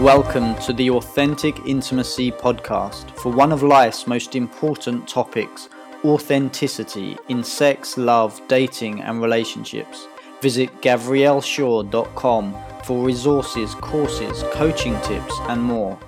Welcome to the Authentic Intimacy Podcast for one of life's most important topics authenticity in sex, love, dating, and relationships. Visit GavrielleShaw.com for resources, courses, coaching tips, and more.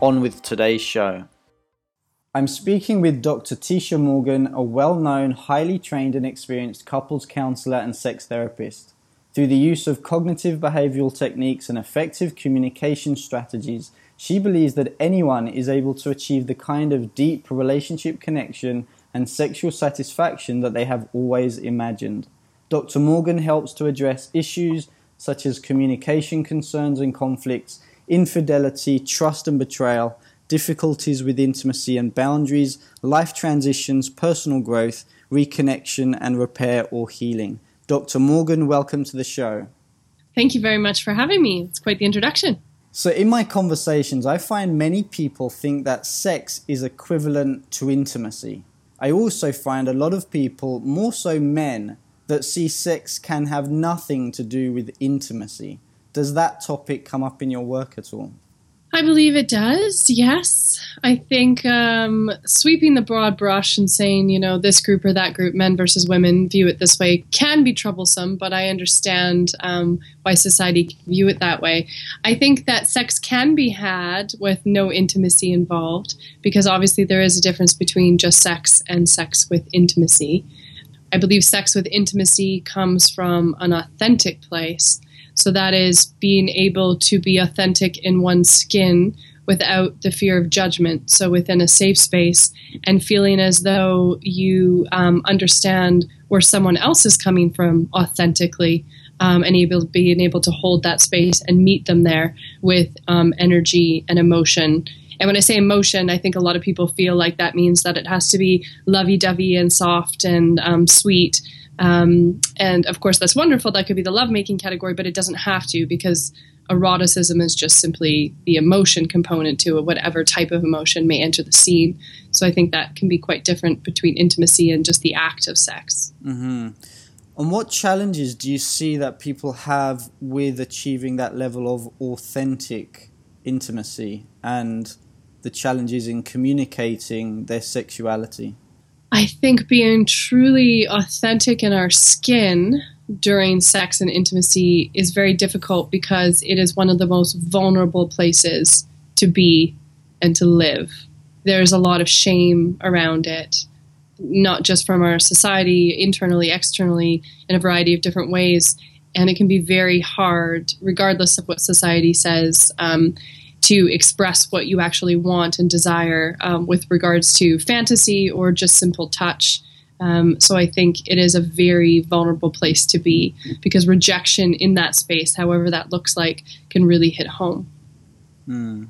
On with today's show. I'm speaking with Dr. Tisha Morgan, a well known, highly trained, and experienced couples counselor and sex therapist. Through the use of cognitive behavioral techniques and effective communication strategies, she believes that anyone is able to achieve the kind of deep relationship connection and sexual satisfaction that they have always imagined. Dr. Morgan helps to address issues such as communication concerns and conflicts, infidelity, trust and betrayal, difficulties with intimacy and boundaries, life transitions, personal growth, reconnection, and repair or healing. Dr. Morgan, welcome to the show. Thank you very much for having me. It's quite the introduction. So, in my conversations, I find many people think that sex is equivalent to intimacy. I also find a lot of people, more so men, that see sex can have nothing to do with intimacy. Does that topic come up in your work at all? I believe it does, yes. I think um, sweeping the broad brush and saying, you know, this group or that group, men versus women, view it this way can be troublesome, but I understand um, why society view it that way. I think that sex can be had with no intimacy involved because obviously there is a difference between just sex and sex with intimacy. I believe sex with intimacy comes from an authentic place so that is being able to be authentic in one's skin without the fear of judgment. So within a safe space and feeling as though you um, understand where someone else is coming from authentically. Um, and able being able to hold that space and meet them there with um, energy and emotion. And when I say emotion, I think a lot of people feel like that means that it has to be lovey-dovey and soft and um, sweet. Um, and of course, that's wonderful. That could be the lovemaking category, but it doesn't have to because eroticism is just simply the emotion component to it, whatever type of emotion may enter the scene. So I think that can be quite different between intimacy and just the act of sex. Mm-hmm. And what challenges do you see that people have with achieving that level of authentic intimacy and the challenges in communicating their sexuality? I think being truly authentic in our skin during sex and intimacy is very difficult because it is one of the most vulnerable places to be and to live. There's a lot of shame around it, not just from our society, internally, externally, in a variety of different ways. And it can be very hard, regardless of what society says. Um, to express what you actually want and desire um, with regards to fantasy or just simple touch. Um, so I think it is a very vulnerable place to be because rejection in that space, however that looks like, can really hit home. Mm.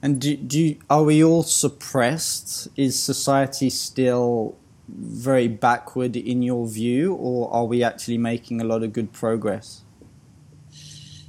And do, do you, are we all suppressed? Is society still very backward in your view, or are we actually making a lot of good progress?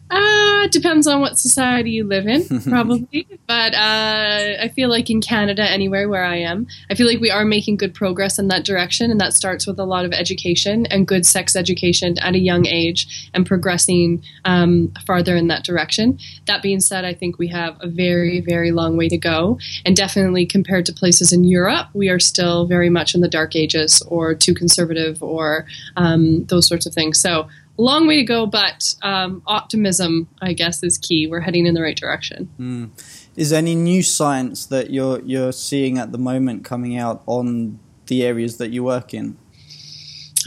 Uh, depends on what society you live in, probably. but uh, I feel like in Canada, anywhere where I am, I feel like we are making good progress in that direction, and that starts with a lot of education and good sex education at a young age, and progressing um, farther in that direction. That being said, I think we have a very, very long way to go, and definitely compared to places in Europe, we are still very much in the dark ages, or too conservative, or um, those sorts of things. So long way to go, but um, optimism, I guess, is key. We're heading in the right direction. Mm. Is there any new science that you're you're seeing at the moment coming out on the areas that you work in?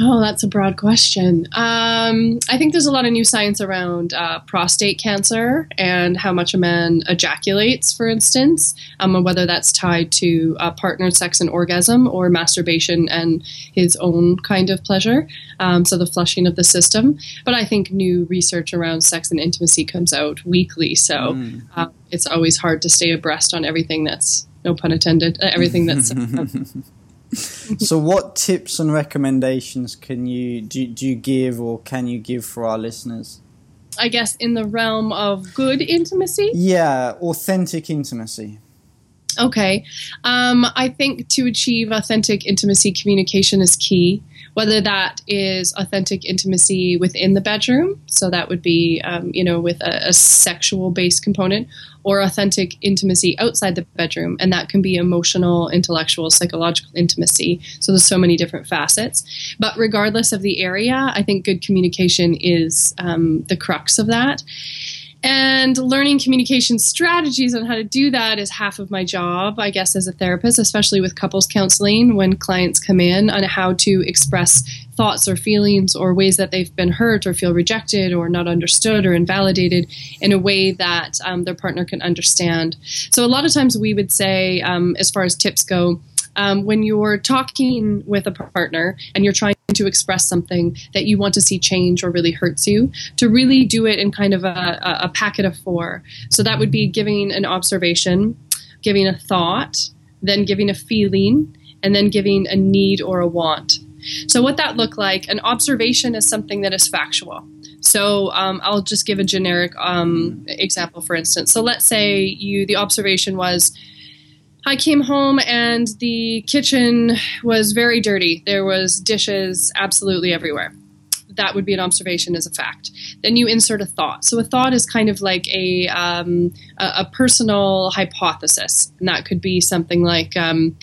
Oh, that's a broad question. Um, I think there's a lot of new science around uh, prostate cancer and how much a man ejaculates, for instance, um, and whether that's tied to uh, partner sex and orgasm or masturbation and his own kind of pleasure. Um, so the flushing of the system. But I think new research around sex and intimacy comes out weekly, so mm. uh, it's always hard to stay abreast on everything that's no pun intended, uh, everything that's. so, what tips and recommendations can you do, do you give or can you give for our listeners? I guess in the realm of good intimacy. Yeah, authentic intimacy. Okay. Um, I think to achieve authentic intimacy, communication is key, whether that is authentic intimacy within the bedroom, so that would be, um, you know, with a, a sexual based component, or authentic intimacy outside the bedroom, and that can be emotional, intellectual, psychological intimacy. So there's so many different facets. But regardless of the area, I think good communication is um, the crux of that. And learning communication strategies on how to do that is half of my job, I guess, as a therapist, especially with couples counseling when clients come in on how to express thoughts or feelings or ways that they've been hurt or feel rejected or not understood or invalidated in a way that um, their partner can understand. So, a lot of times we would say, um, as far as tips go, um, when you're talking with a partner and you're trying to express something that you want to see change or really hurts you, to really do it in kind of a, a packet of four. So that would be giving an observation, giving a thought, then giving a feeling, and then giving a need or a want. So, what that look like? An observation is something that is factual. So, um, I'll just give a generic um, example, for instance. So, let's say you the observation was I came home and the kitchen was very dirty. There was dishes absolutely everywhere. That would be an observation as a fact. Then you insert a thought. So a thought is kind of like a um, a, a, personal hypothesis, and that could be something like. Um,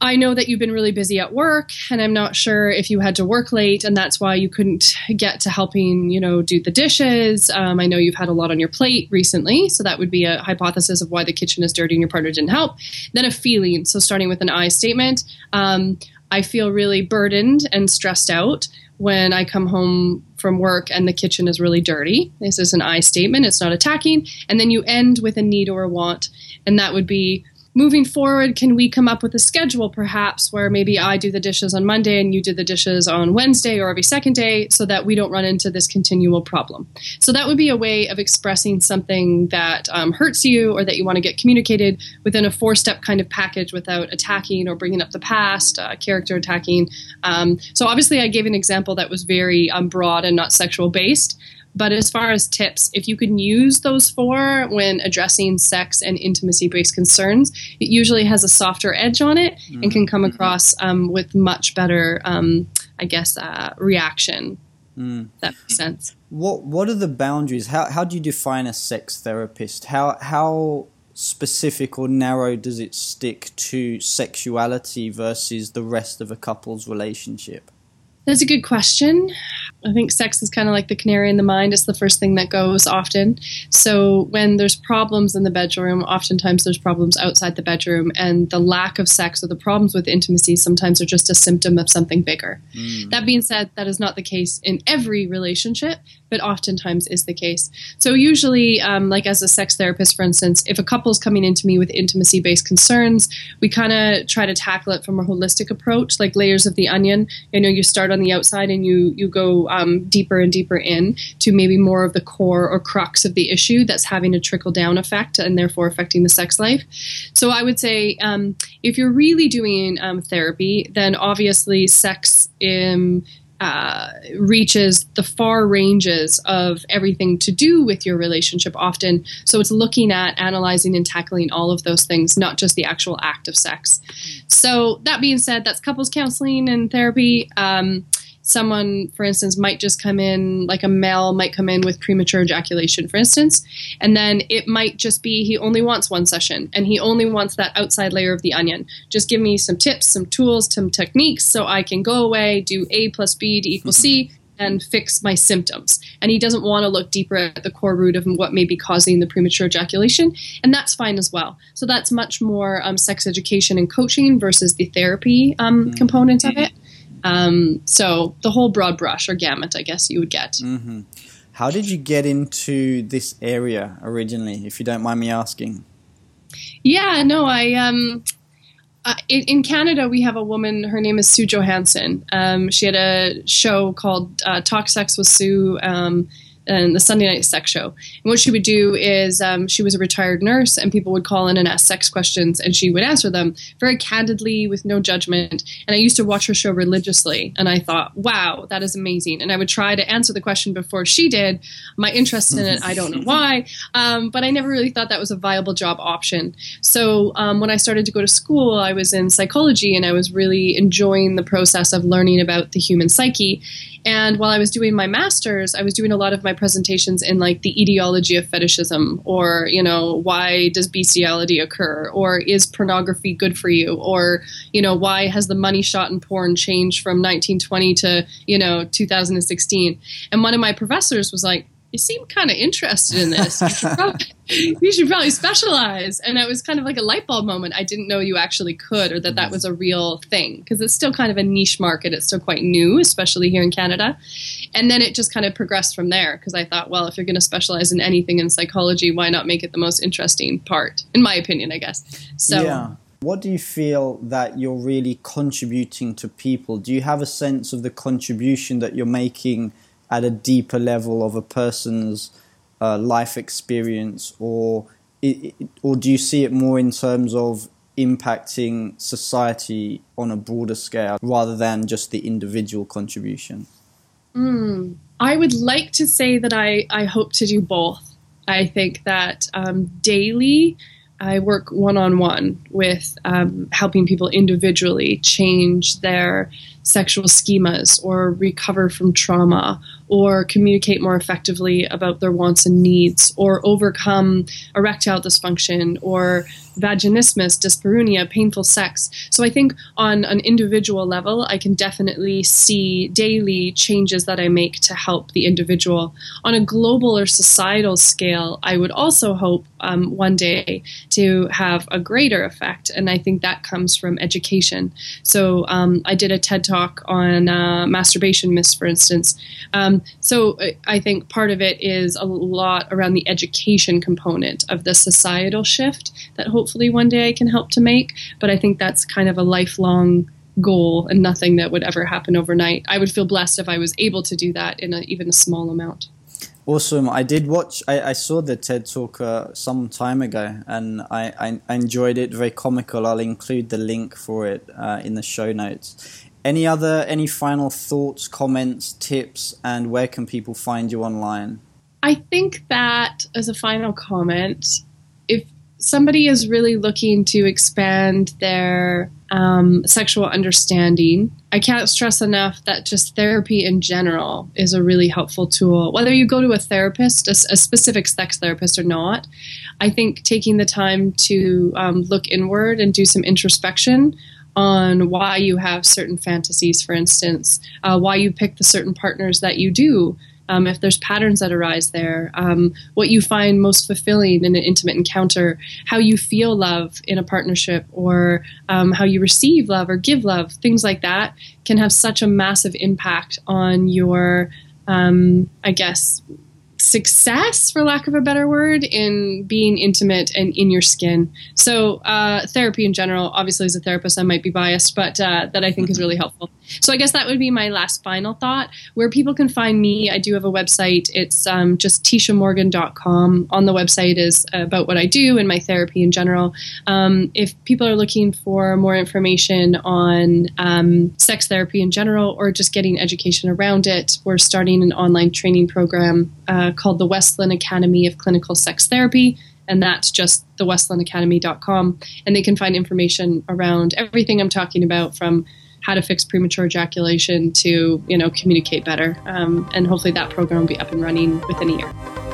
I know that you've been really busy at work, and I'm not sure if you had to work late, and that's why you couldn't get to helping, you know, do the dishes. Um, I know you've had a lot on your plate recently, so that would be a hypothesis of why the kitchen is dirty and your partner didn't help. Then a feeling, so starting with an I statement. Um, I feel really burdened and stressed out when I come home from work and the kitchen is really dirty. This is an I statement, it's not attacking. And then you end with a need or a want, and that would be moving forward, can we come up with a schedule perhaps where maybe I do the dishes on Monday and you do the dishes on Wednesday or every second day so that we don't run into this continual problem? So that would be a way of expressing something that um, hurts you or that you want to get communicated within a four step kind of package without attacking or bringing up the past, uh, character attacking. Um, so obviously, I gave an example that was very um, broad and not sexual based. But as far as tips, if you can use those four when addressing sex and intimacy based concerns, it usually has a softer edge on it mm-hmm. and can come mm-hmm. across um, with much better, um, I guess, uh, reaction. Mm. That makes sense. What What are the boundaries? How How do you define a sex therapist? How How specific or narrow does it stick to sexuality versus the rest of a couple's relationship? That's a good question. I think sex is kind of like the canary in the mind. It's the first thing that goes often. So when there's problems in the bedroom, oftentimes there's problems outside the bedroom, and the lack of sex or the problems with intimacy sometimes are just a symptom of something bigger. Mm. That being said, that is not the case in every relationship, but oftentimes is the case. So usually, um, like as a sex therapist, for instance, if a couple's coming into me with intimacy-based concerns, we kind of try to tackle it from a holistic approach, like layers of the onion. You know, you start on the outside and you you go um, deeper and deeper in to maybe more of the core or crux of the issue that's having a trickle down effect and therefore affecting the sex life. So I would say um, if you're really doing um, therapy, then obviously sex. Um, uh, reaches the far ranges of everything to do with your relationship often. So it's looking at analyzing and tackling all of those things, not just the actual act of sex. So that being said, that's couples counseling and therapy. Um, someone, for instance, might just come in, like a male might come in with premature ejaculation, for instance, and then it might just be he only wants one session and he only wants that outside layer of the onion. Just give me some tips, some tools, some techniques so I can go away, do A plus B to equal C, mm-hmm. and fix my symptoms. And he doesn't want to look deeper at the core root of what may be causing the premature ejaculation, and that's fine as well. So that's much more um, sex education and coaching versus the therapy um, mm-hmm. component of it. Um, so the whole broad brush or gamut, I guess you would get. Mm-hmm. How did you get into this area originally, if you don't mind me asking? Yeah, no, I um, uh, in, in, Canada, we have a woman. Her name is Sue Johanson. Um, she had a show called uh, Talk Sex with Sue. Um, and the Sunday Night Sex Show. And what she would do is um, she was a retired nurse, and people would call in and ask sex questions, and she would answer them very candidly with no judgment. And I used to watch her show religiously, and I thought, wow, that is amazing. And I would try to answer the question before she did. My interest in it, I don't know why, um, but I never really thought that was a viable job option. So um, when I started to go to school, I was in psychology, and I was really enjoying the process of learning about the human psyche. And while I was doing my master's, I was doing a lot of my presentations in like the etiology of fetishism, or, you know, why does bestiality occur? Or is pornography good for you? Or, you know, why has the money shot in porn changed from 1920 to, you know, 2016? And one of my professors was like, you seem kind of interested in this. You should, probably, you should, probably, specialize. And it was kind of like a light bulb moment. I didn't know you actually could or that that mm-hmm. was a real thing because it's still kind of a niche market. It's still quite new, especially here in Canada. And then it just kind of progressed from there because I thought, well, if you're going to specialize in anything in psychology, why not make it the most interesting part, in my opinion, I guess. So, yeah. What do you feel that you're really contributing to people? Do you have a sense of the contribution that you're making? At a deeper level of a person's uh, life experience, or it, or do you see it more in terms of impacting society on a broader scale rather than just the individual contribution? Mm, I would like to say that I, I hope to do both. I think that um, daily I work one on one with um, helping people individually change their sexual schemas or recover from trauma or communicate more effectively about their wants and needs or overcome erectile dysfunction or vaginismus, dyspareunia, painful sex. So I think on an individual level, I can definitely see daily changes that I make to help the individual. On a global or societal scale, I would also hope um, one day to have a greater effect, and I think that comes from education. So um, I did a TED talk on uh, masturbation myths, for instance. Um, so uh, I think part of it is a lot around the education component of the societal shift that hopefully one day I can help to make. But I think that's kind of a lifelong goal and nothing that would ever happen overnight. I would feel blessed if I was able to do that in a, even a small amount. Awesome. I did watch, I, I saw the TED Talk uh, some time ago and I, I, I, enjoyed it. Very comical. I'll include the link for it uh, in the show notes. Any other, any final thoughts, comments, tips, and where can people find you online? I think that as a final comment, if somebody is really looking to expand their um, sexual understanding, I can't stress enough that just therapy in general is a really helpful tool. Whether you go to a therapist, a, a specific sex therapist or not, I think taking the time to um, look inward and do some introspection on why you have certain fantasies, for instance, uh, why you pick the certain partners that you do. Um, if there's patterns that arise there, um, what you find most fulfilling in an intimate encounter, how you feel love in a partnership, or um, how you receive love or give love, things like that can have such a massive impact on your, um, I guess, success, for lack of a better word, in being intimate and in your skin. So, uh, therapy in general, obviously, as a therapist, I might be biased, but uh, that I think is really helpful. So, I guess that would be my last final thought. Where people can find me, I do have a website. It's um, just tishamorgan.com. On the website is about what I do and my therapy in general. Um, if people are looking for more information on um, sex therapy in general or just getting education around it, we're starting an online training program. Uh, called the Westland Academy of Clinical Sex Therapy, and that's just the westlandacademy.com. And they can find information around everything I'm talking about from how to fix premature ejaculation to, you know, communicate better. Um, and hopefully that program will be up and running within a year.